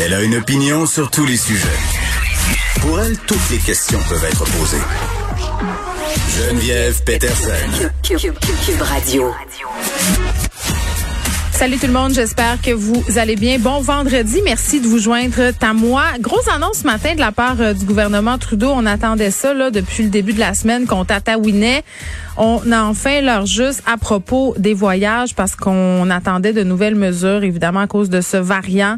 Elle a une opinion sur tous les sujets. Pour elle, toutes les questions peuvent être posées. Geneviève Peterson. Cube Radio. Salut tout le monde, j'espère que vous allez bien. Bon vendredi, merci de vous joindre à moi. Grosse annonce ce matin de la part euh, du gouvernement Trudeau. On attendait ça là, depuis le début de la semaine qu'on tatouinait. On a enfin l'heure juste à propos des voyages parce qu'on attendait de nouvelles mesures, évidemment à cause de ce variant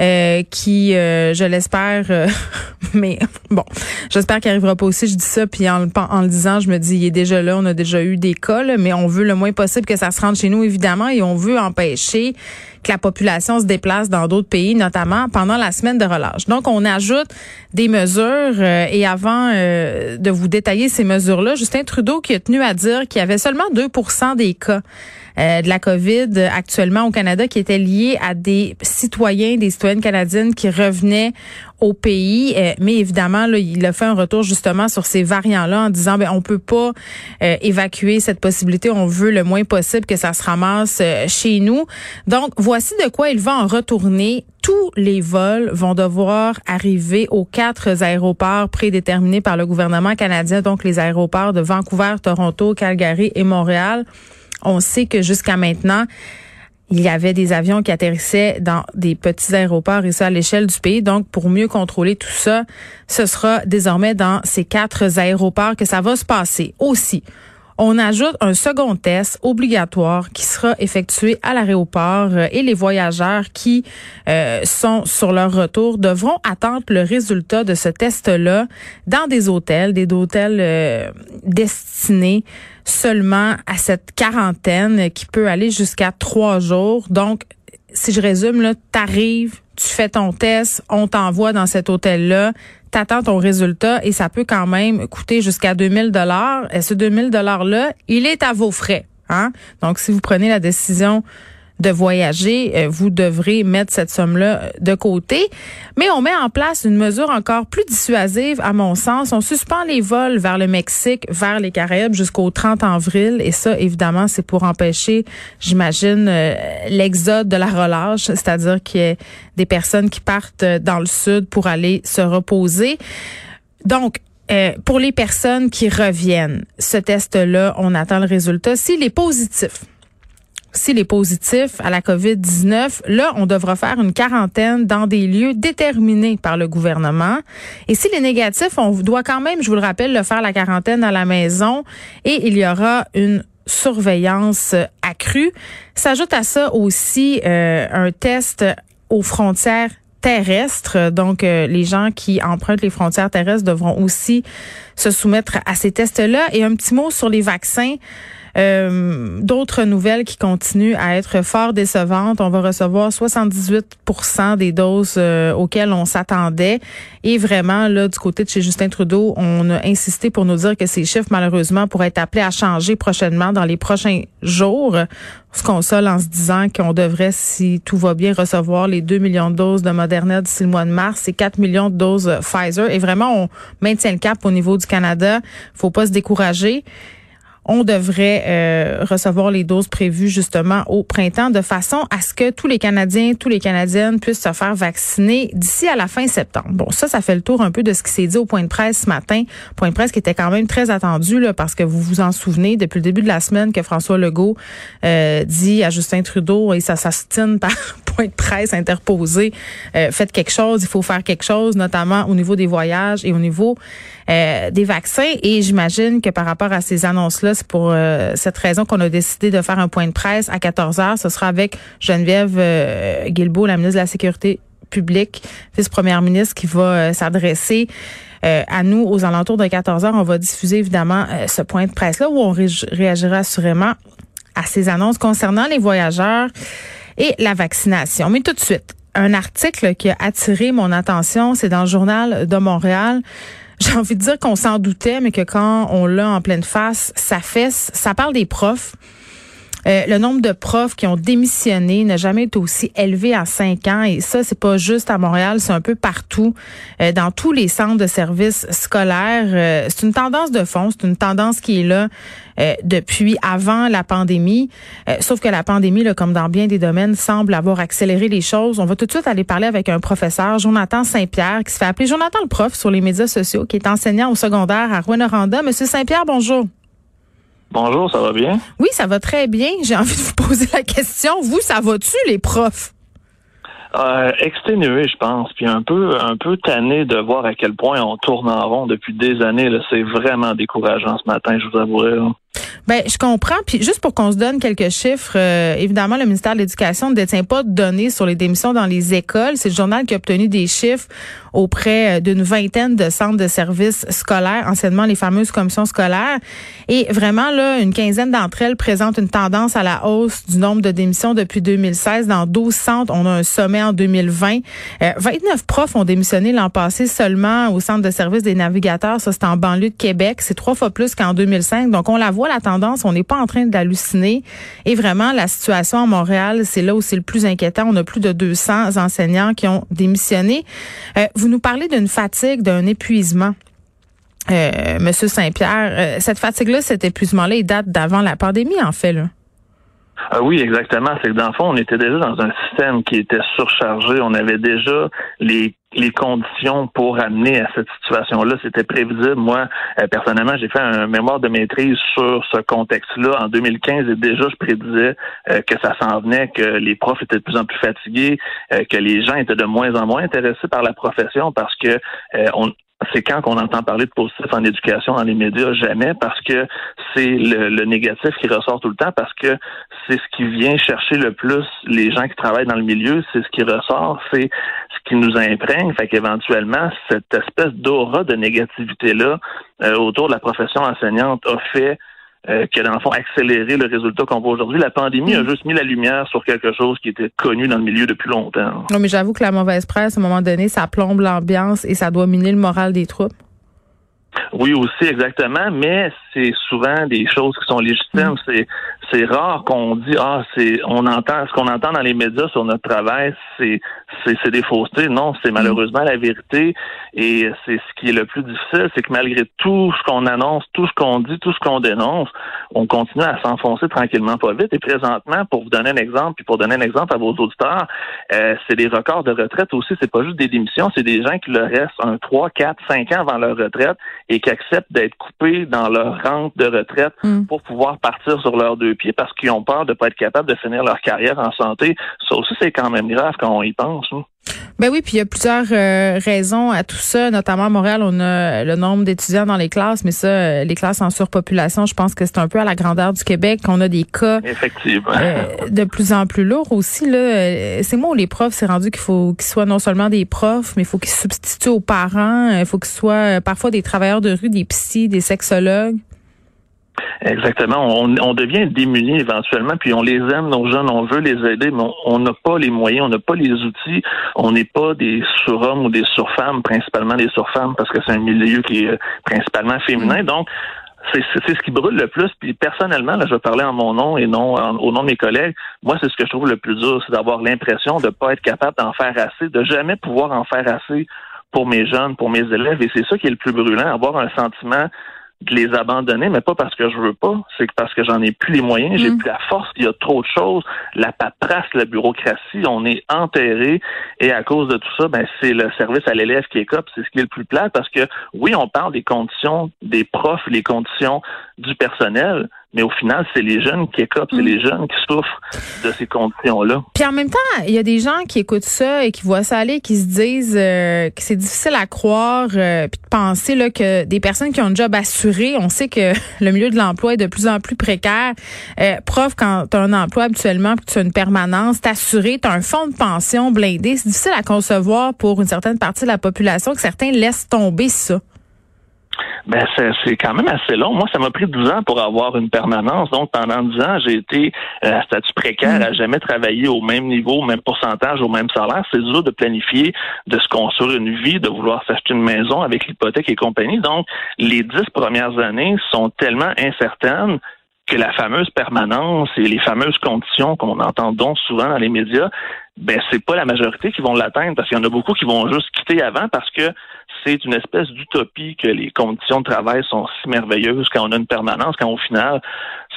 euh, qui, euh, je l'espère, mais bon, j'espère qu'il arrivera pas aussi. Je dis ça, puis en, en, le disant, je me dis, il est déjà là, on a déjà eu des cas, là, mais on veut le moins possible que ça se rende chez nous, évidemment, et on veut empêcher empêcher que la population se déplace dans d'autres pays, notamment pendant la semaine de relâche. Donc, on ajoute des mesures euh, et avant euh, de vous détailler ces mesures-là, Justin Trudeau qui a tenu à dire qu'il y avait seulement 2% des cas euh, de la COVID actuellement au Canada qui étaient liés à des citoyens, des citoyennes canadiennes qui revenaient au pays. mais évidemment, là, il a fait un retour justement sur ces variants-là en disant ben on peut pas évacuer cette possibilité. On veut le moins possible que ça se ramasse chez nous. Donc, voici de quoi il va en retourner. Tous les vols vont devoir arriver aux quatre aéroports prédéterminés par le gouvernement canadien, donc les aéroports de Vancouver, Toronto, Calgary et Montréal. On sait que jusqu'à maintenant, il y avait des avions qui atterrissaient dans des petits aéroports et ça à l'échelle du pays. Donc, pour mieux contrôler tout ça, ce sera désormais dans ces quatre aéroports que ça va se passer. Aussi, on ajoute un second test obligatoire qui sera effectué à l'aéroport euh, et les voyageurs qui euh, sont sur leur retour devront attendre le résultat de ce test-là dans des hôtels, des hôtels euh, destinés seulement à cette quarantaine qui peut aller jusqu'à trois jours. Donc, si je résume, là, t'arrives, tu fais ton test, on t'envoie dans cet hôtel-là, t'attends ton résultat et ça peut quand même coûter jusqu'à 2000 dollars. Et ce 2000 dollars là, il est à vos frais. Hein? Donc, si vous prenez la décision de voyager, euh, vous devrez mettre cette somme-là euh, de côté. Mais on met en place une mesure encore plus dissuasive, à mon sens. On suspend les vols vers le Mexique, vers les Caraïbes jusqu'au 30 avril. Et ça, évidemment, c'est pour empêcher, j'imagine, euh, l'exode de la relâche, c'est-à-dire qu'il y ait des personnes qui partent dans le sud pour aller se reposer. Donc, pour les personnes qui reviennent, ce test-là, on attend le résultat. S'il est positif, s'il est positif à la COVID-19, là, on devra faire une quarantaine dans des lieux déterminés par le gouvernement. Et s'il est négatif, on doit quand même, je vous le rappelle, le faire la quarantaine à la maison et il y aura une surveillance accrue. S'ajoute à ça aussi euh, un test aux frontières terrestres. Donc, euh, les gens qui empruntent les frontières terrestres devront aussi se soumettre à ces tests-là. Et un petit mot sur les vaccins. Euh, d'autres nouvelles qui continuent à être fort décevantes. On va recevoir 78 des doses euh, auxquelles on s'attendait. Et vraiment, là, du côté de chez Justin Trudeau, on a insisté pour nous dire que ces chiffres, malheureusement, pourraient être appelés à changer prochainement dans les prochains jours. On se console en se disant qu'on devrait, si tout va bien, recevoir les 2 millions de doses de Moderna d'ici le mois de mars et 4 millions de doses Pfizer. Et vraiment, on maintient le cap au niveau du Canada. Faut pas se décourager on devrait euh, recevoir les doses prévues justement au printemps de façon à ce que tous les Canadiens, tous les Canadiennes puissent se faire vacciner d'ici à la fin septembre. Bon, ça, ça fait le tour un peu de ce qui s'est dit au point de presse ce matin. Point de presse qui était quand même très attendu là, parce que vous vous en souvenez depuis le début de la semaine que François Legault euh, dit à Justin Trudeau et ça s'astine par point de presse interposé, euh, faites quelque chose, il faut faire quelque chose, notamment au niveau des voyages et au niveau euh, des vaccins. Et j'imagine que par rapport à ces annonces-là, c'est pour euh, cette raison qu'on a décidé de faire un point de presse à 14 heures. Ce sera avec Geneviève euh, Guilbeault, la ministre de la Sécurité publique, vice-première ministre, qui va s'adresser à nous aux alentours de 14 heures. On va diffuser évidemment ce point de presse-là où on réagira assurément à ces annonces concernant les voyageurs et la vaccination. Mais tout de suite, un article qui a attiré mon attention, c'est dans le journal de Montréal. J'ai envie de dire qu'on s'en doutait, mais que quand on l'a en pleine face, ça fesse. Ça parle des profs. Euh, le nombre de profs qui ont démissionné n'a jamais été aussi élevé en cinq ans. Et ça, c'est pas juste à Montréal, c'est un peu partout, euh, dans tous les centres de services scolaires. Euh, c'est une tendance de fond, c'est une tendance qui est là depuis avant la pandémie. sauf que la pandémie, comme dans bien des domaines, semble avoir accéléré les choses. On va tout de suite aller parler avec un professeur, Jonathan Saint-Pierre, qui se fait appeler Jonathan le prof sur les médias sociaux, qui est enseignant au secondaire à Rwanda. Monsieur Saint-Pierre, bonjour. Bonjour, ça va bien? Oui, ça va très bien. J'ai envie de vous poser la question. Vous, ça va-tu, les profs? Euh, exténué, je pense, puis un peu, un peu tanné de voir à quel point on tourne en rond depuis des années. C'est vraiment décourageant ce matin, je vous avouerai. Ben, je comprends. Puis juste pour qu'on se donne quelques chiffres, euh, évidemment, le ministère de l'Éducation ne détient pas de données sur les démissions dans les écoles. C'est le journal qui a obtenu des chiffres auprès euh, d'une vingtaine de centres de services scolaires, anciennement les fameuses commissions scolaires. Et vraiment, là, une quinzaine d'entre elles présentent une tendance à la hausse du nombre de démissions depuis 2016. Dans 12 centres, on a un sommet en 2020. Euh, 29 profs ont démissionné l'an passé seulement au centre de services des navigateurs. Ça, c'est en banlieue de Québec. C'est trois fois plus qu'en 2005. Donc, on la voit, la tendance. On n'est pas en train d'halluciner. Et vraiment, la situation à Montréal, c'est là où c'est le plus inquiétant. On a plus de 200 enseignants qui ont démissionné. Euh, vous nous parlez d'une fatigue, d'un épuisement. Euh, Monsieur Saint-Pierre, euh, cette fatigue-là, cet épuisement-là, il date d'avant la pandémie, en fait. Là. Ah oui, exactement. C'est que dans le fond, on était déjà dans un système qui était surchargé. On avait déjà les les conditions pour amener à cette situation-là, c'était prévisible. Moi, euh, personnellement, j'ai fait un mémoire de maîtrise sur ce contexte-là en 2015 et déjà je prédisais euh, que ça s'en venait, que les profs étaient de plus en plus fatigués, euh, que les gens étaient de moins en moins intéressés par la profession parce que on, c'est quand qu'on entend parler de positif en éducation dans les médias, jamais, parce que c'est le, négatif qui ressort tout le temps, parce que c'est ce qui vient chercher le plus les gens qui travaillent dans le milieu, c'est ce qui ressort, c'est ce qui nous imprègne, fait qu'éventuellement, cette espèce d'aura de négativité-là euh, autour de la profession enseignante a fait euh, que, dans le fond, accélérer le résultat qu'on voit aujourd'hui. La pandémie a mm. juste mis la lumière sur quelque chose qui était connu dans le milieu depuis longtemps. Non, mais j'avoue que la mauvaise presse, à un moment donné, ça plombe l'ambiance et ça doit miner le moral des troupes. Oui, aussi, exactement, mais c'est souvent des choses qui sont légitimes. Mm. C'est c'est rare qu'on dit ah c'est on entend ce qu'on entend dans les médias sur notre travail c'est c'est des faussetés non c'est mm. malheureusement la vérité et c'est ce qui est le plus difficile c'est que malgré tout ce qu'on annonce tout ce qu'on dit tout ce qu'on dénonce on continue à s'enfoncer tranquillement pas vite et présentement pour vous donner un exemple puis pour donner un exemple à vos auditeurs euh, c'est des records de retraite aussi c'est pas juste des démissions c'est des gens qui leur restent un 3 4 5 ans avant leur retraite et qui acceptent d'être coupés dans leur rente de retraite mm. pour pouvoir partir sur leurs deux pieds parce qu'ils ont peur de ne pas être capables de finir leur carrière en santé. Ça aussi, c'est quand même grave quand on y pense. Hein. Ben oui, puis il y a plusieurs euh, raisons à tout ça. Notamment à Montréal, on a le nombre d'étudiants dans les classes, mais ça, euh, les classes en surpopulation, je pense que c'est un peu à la grandeur du Québec qu'on a des cas Effectivement. Euh, de plus en plus lourds aussi. Là, c'est moi où les profs, c'est rendu qu'il faut qu'ils soient non seulement des profs, mais il faut qu'ils se substituent aux parents. Il faut qu'ils soient parfois des travailleurs de rue, des psys, des sexologues. Exactement. On, devient démunis éventuellement, puis on les aime, nos jeunes, on veut les aider, mais on n'a pas les moyens, on n'a pas les outils, on n'est pas des surhommes ou des surfemmes, principalement des surfemmes, parce que c'est un milieu qui est euh, principalement féminin. Mm. Donc, c'est ce qui brûle le plus. Puis personnellement, là, je vais parler en mon nom et non au nom de mes collègues. Moi, c'est ce que je trouve le plus dur, c'est d'avoir l'impression de ne pas être capable d'en faire assez, de jamais pouvoir en faire assez pour mes jeunes, pour mes élèves. Et c'est ça qui est le plus brûlant, avoir un sentiment de les abandonner, mais pas parce que je veux pas, c'est parce que j'en ai plus les moyens, j'ai mm. plus la force, il y a trop de choses, la paperasse, la bureaucratie, on est enterré et à cause de tout ça, ben c'est le service à l'élève qui est cop, c'est ce qui est le plus plat parce que oui, on parle des conditions des profs, les conditions du personnel, mais au final, c'est les jeunes qui écopent, c'est mm. les jeunes qui souffrent de ces conditions-là. Puis en même temps, il y a des gens qui écoutent ça et qui voient ça aller, qui se disent euh, que c'est difficile à croire, euh, puis de penser là, que des personnes qui ont un job assuré, on sait que le milieu de l'emploi est de plus en plus précaire. Euh, prof, quand tu as un emploi habituellement, que tu as une permanence, t'es assuré, tu as un fonds de pension blindé, c'est difficile à concevoir pour une certaine partie de la population que certains laissent tomber ça. Ben, c'est quand même assez long. Moi, ça m'a pris 12 ans pour avoir une permanence. Donc, pendant 10 ans, j'ai été euh, à statut précaire, mm. à jamais travailler au même niveau, au même pourcentage, au même salaire. C'est dur de planifier, de se construire une vie, de vouloir s'acheter une maison avec l'hypothèque et compagnie. Donc, les 10 premières années sont tellement incertaines que la fameuse permanence et les fameuses conditions qu'on entend donc souvent dans les médias, ben c'est pas la majorité qui vont l'atteindre parce qu'il y en a beaucoup qui vont juste quitter avant parce que c'est une espèce d'utopie que les conditions de travail sont si merveilleuses quand on a une permanence, quand au final,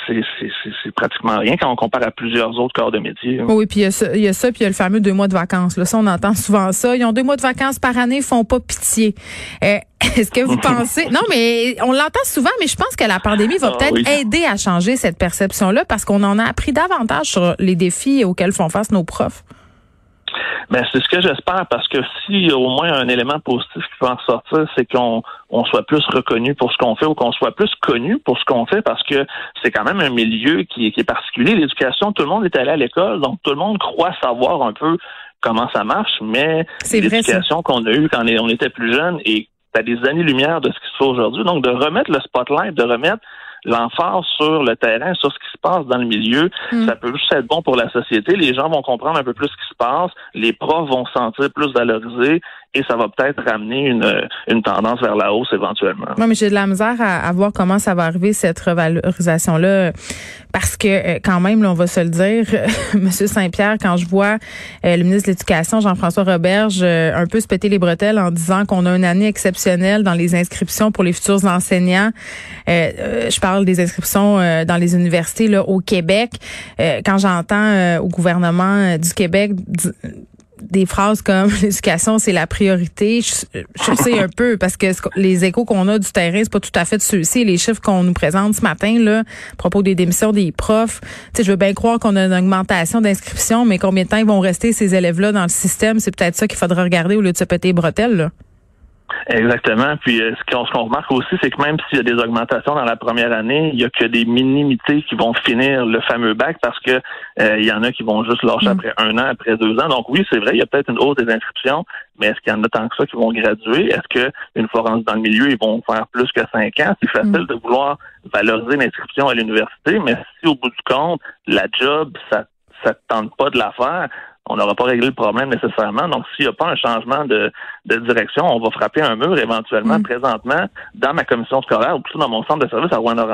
c'est pratiquement rien quand on compare à plusieurs autres corps de métier. Oui, puis il y, a ça, puis il y a le fameux deux mois de vacances. Là, ça, on entend souvent ça. Ils ont deux mois de vacances par année, ils font pas pitié. Euh, est-ce que vous pensez... Non, mais on l'entend souvent, mais je pense que la pandémie va ah peut-être aider à changer cette perception-là parce qu'on en a appris davantage sur les défis auxquels font face nos profs. Ben, c'est ce que j'espère parce que si au moins un élément positif qui peut en sortir, c'est qu'on on soit plus reconnu pour ce qu'on fait ou qu'on soit plus connu pour ce qu'on fait parce que c'est quand même un milieu qui, qui est particulier. L'éducation, tout le monde est allé à l'école, donc tout le monde croit savoir un peu comment ça marche, mais l'éducation qu'on a eue quand on était plus jeune et à des années-lumière de ce qui se fait aujourd'hui. Donc, de remettre le spotlight, de remettre l'emphase sur le terrain, sur ce qui se passe dans le milieu, hmm. ça peut juste être bon pour la société. Les gens vont comprendre un peu plus ce qui se passe, les profs vont se sentir plus valorisés et ça va peut-être ramener une, une tendance vers la hausse éventuellement. Non, mais j'ai de la misère à, voir comment ça va arriver cette revalorisation-là, parce que euh, quand même, là, on va se le dire, Monsieur Saint-Pierre, quand je vois euh, le ministre de l'Éducation, Jean-François Roberge, euh, un peu se péter les bretelles en disant qu'on a une année exceptionnelle dans les inscriptions pour les futurs enseignants, je parle des inscriptions dans les universités là, au Québec. quand j'entends au gouvernement du Québec des phrases comme l'éducation c'est la priorité, je, sais un peu parce que les échos qu'on a du terrain c'est pas tout à fait ceux-ci. Les chiffres qu'on nous présente ce matin là, à propos des démissions des profs, tu sais, je veux bien croire qu'on a une augmentation d'inscription, mais combien de temps ils vont rester ces élèves-là dans le système, c'est peut-être ça qu'il faudra regarder au lieu de se péter les bretelles. Là. Exactement. Puis euh, ce qu'on remarque aussi, c'est que même s'il y a des augmentations dans la première année, il y a que des minimités qui vont finir le fameux bac parce que euh, il y en a qui vont juste lâcher mm. après un an, après deux ans. Donc oui, c'est vrai, il y a peut-être une hausse des inscriptions, mais est-ce qu'il y en a tant que ça qui vont graduer? Est-ce que une fois rendus dans le milieu, ils vont faire plus que cinq ans? C'est facile mm. de vouloir valoriser l'inscription à l'université, mais si au bout du compte, la job, ça ça te tente pas de la faire, on n'aura pas réglé le problème nécessairement. Donc, s'il n'y a pas un changement de, direction, on va frapper un mur éventuellement. Mm. Présentement, dans ma commission scolaire ou plutôt dans mon centre de service à Rwanda,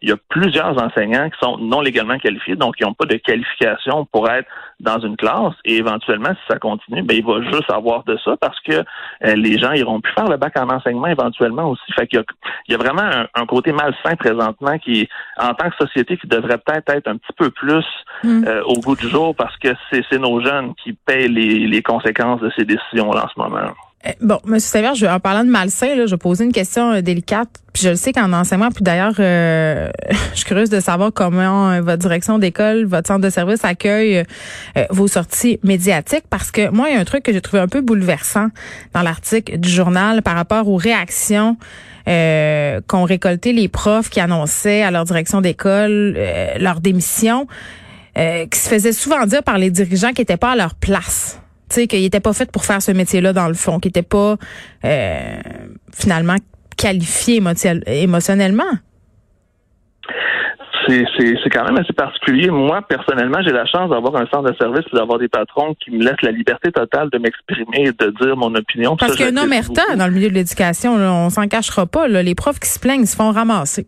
il y a plusieurs enseignants qui sont non légalement qualifiés, donc qui n'ont pas de qualification pour être dans une classe. Et éventuellement, si ça continue, ben, il va juste avoir de ça parce que euh, les gens iront plus faire le bac en enseignement éventuellement aussi. Fait qu'il y a, il y a vraiment un, côté malsain présentement qui, en tant que société, qui devrait peut-être être un petit peu plus mm. euh, au goût du jour parce que c'est nos jeunes qui payent les, conséquences de ces décisions-là en ce moment. Eh, bon, M. Sévère, je, en parlant de malsain, là, je vais poser une question euh, délicate. Puis je le sais qu'en enseignement, puis d'ailleurs, euh, je suis curieuse de savoir comment euh, votre direction d'école, votre centre de service accueille vos sorties médiatiques, parce que moi, il y a un truc que j'ai trouvé un peu bouleversant dans l'article du journal par rapport aux réactions qu'ont récoltées les profs qui annonçaient à leur direction d'école leur démission. Euh, qui se faisait souvent dire par les dirigeants qui n'étaient pas à leur place. Tu sais, qu'ils n'étaient pas faits pour faire ce métier-là dans le fond, qui n'étaient pas euh, finalement qualifiés émotionnellement. C'est quand même assez particulier. Moi, personnellement, j'ai la chance d'avoir un centre de service et d'avoir des patrons qui me laissent la liberté totale de m'exprimer et de dire mon opinion. Parce qu'il y a un omerta dans le milieu de l'éducation. On s'en cachera pas. Les profs qui se plaignent, se font ramasser.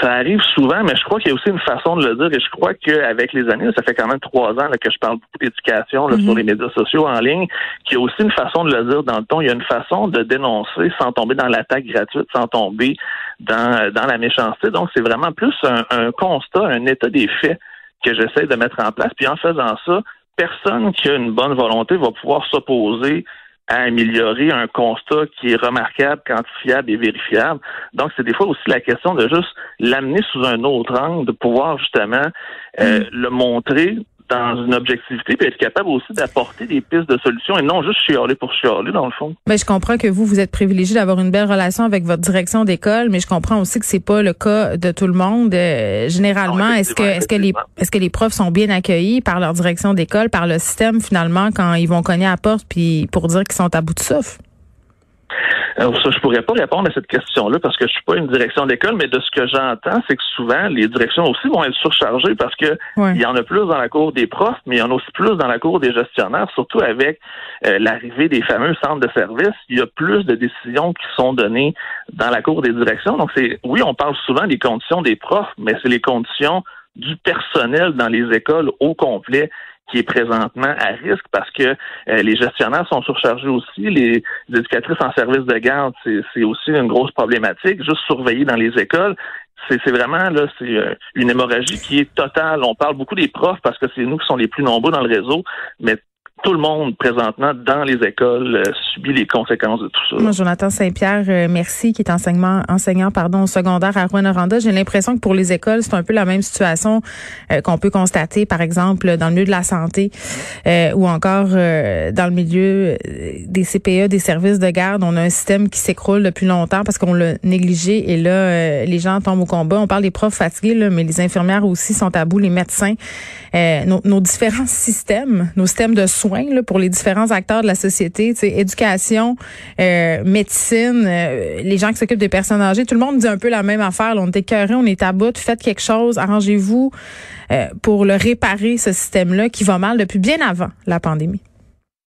Ça arrive souvent, mais je crois qu'il y a aussi une façon de le dire et je crois qu'avec les années, ça fait quand même trois ans que je parle beaucoup d'éducation sur mhm. les médias sociaux en ligne, qu'il y a aussi une façon de le dire dans le ton. Il y a une façon de dénoncer sans tomber dans l'attaque gratuite, sans tomber dans, dans la méchanceté. Donc, c'est vraiment plus un, un constat, un état des faits que j'essaie de mettre en place. Puis en faisant ça, personne qui a une bonne volonté va pouvoir s'opposer à améliorer un constat qui est remarquable, quantifiable et vérifiable. Donc, c'est des fois aussi la question de juste l'amener sous un autre angle, de pouvoir justement euh, mm. le montrer dans une objectivité, puis être capable aussi d'apporter des pistes de solutions et non juste chialer pour chialer, dans le fond. Mais je comprends que vous, vous êtes privilégié d'avoir une belle relation avec votre direction d'école, mais je comprends aussi que c'est pas le cas de tout le monde. Euh, généralement, est-ce que est-ce que les est-ce que les profs sont bien accueillis par leur direction d'école, par le système finalement quand ils vont cogner à la porte puis pour dire qu'ils sont à bout de souffle? Alors, ça, je pourrais pas répondre à cette question-là parce que je suis pas une direction d'école, mais de ce que j'entends, c'est que souvent les directions aussi vont être surchargées parce que il y en a plus dans la cour des profs, mais il y en a aussi plus dans la cour des gestionnaires, surtout avec euh, l'arrivée des fameux centres de services. Il y a plus de décisions qui sont données dans la cour des directions. Donc c'est oui, on parle souvent des conditions des profs, mais c'est les conditions du personnel dans les écoles au complet qui est présentement à risque parce que euh, les gestionnaires sont surchargés aussi. Les, éducatrices en service de garde, c'est aussi une grosse problématique. Juste surveiller dans les écoles, c'est vraiment là, c'est euh, une hémorragie qui est totale. On parle beaucoup des profs parce que c'est nous qui sommes les plus nombreux dans le réseau, mais tout le monde présentement dans les écoles euh, subit les conséquences de tout ça. Moi, Jonathan Saint-Pierre, euh, merci, qui est enseignement, enseignant pardon, secondaire à Rouen-Noranda. J'ai l'impression que pour les écoles, c'est un peu la même situation euh, qu'on peut constater, par exemple, dans le milieu de la santé ou encore dans le milieu des CPE, des services de garde. On a un système qui s'écroule depuis longtemps parce qu'on l'a négligé et là, les gens tombent au combat. On parle des profs fatigués, là, mais les infirmières aussi sont à bout, les médecins. Nos, nos différents systèmes, nos systèmes de soins pour les différents acteurs de la société, éducation, euh, médecine, euh, les gens qui s'occupent des personnes âgées, tout le monde dit un peu la même affaire. on est écœuré, on est à bout, faites quelque chose, arrangez-vous euh, pour le réparer, ce système-là qui va mal depuis bien avant la pandémie.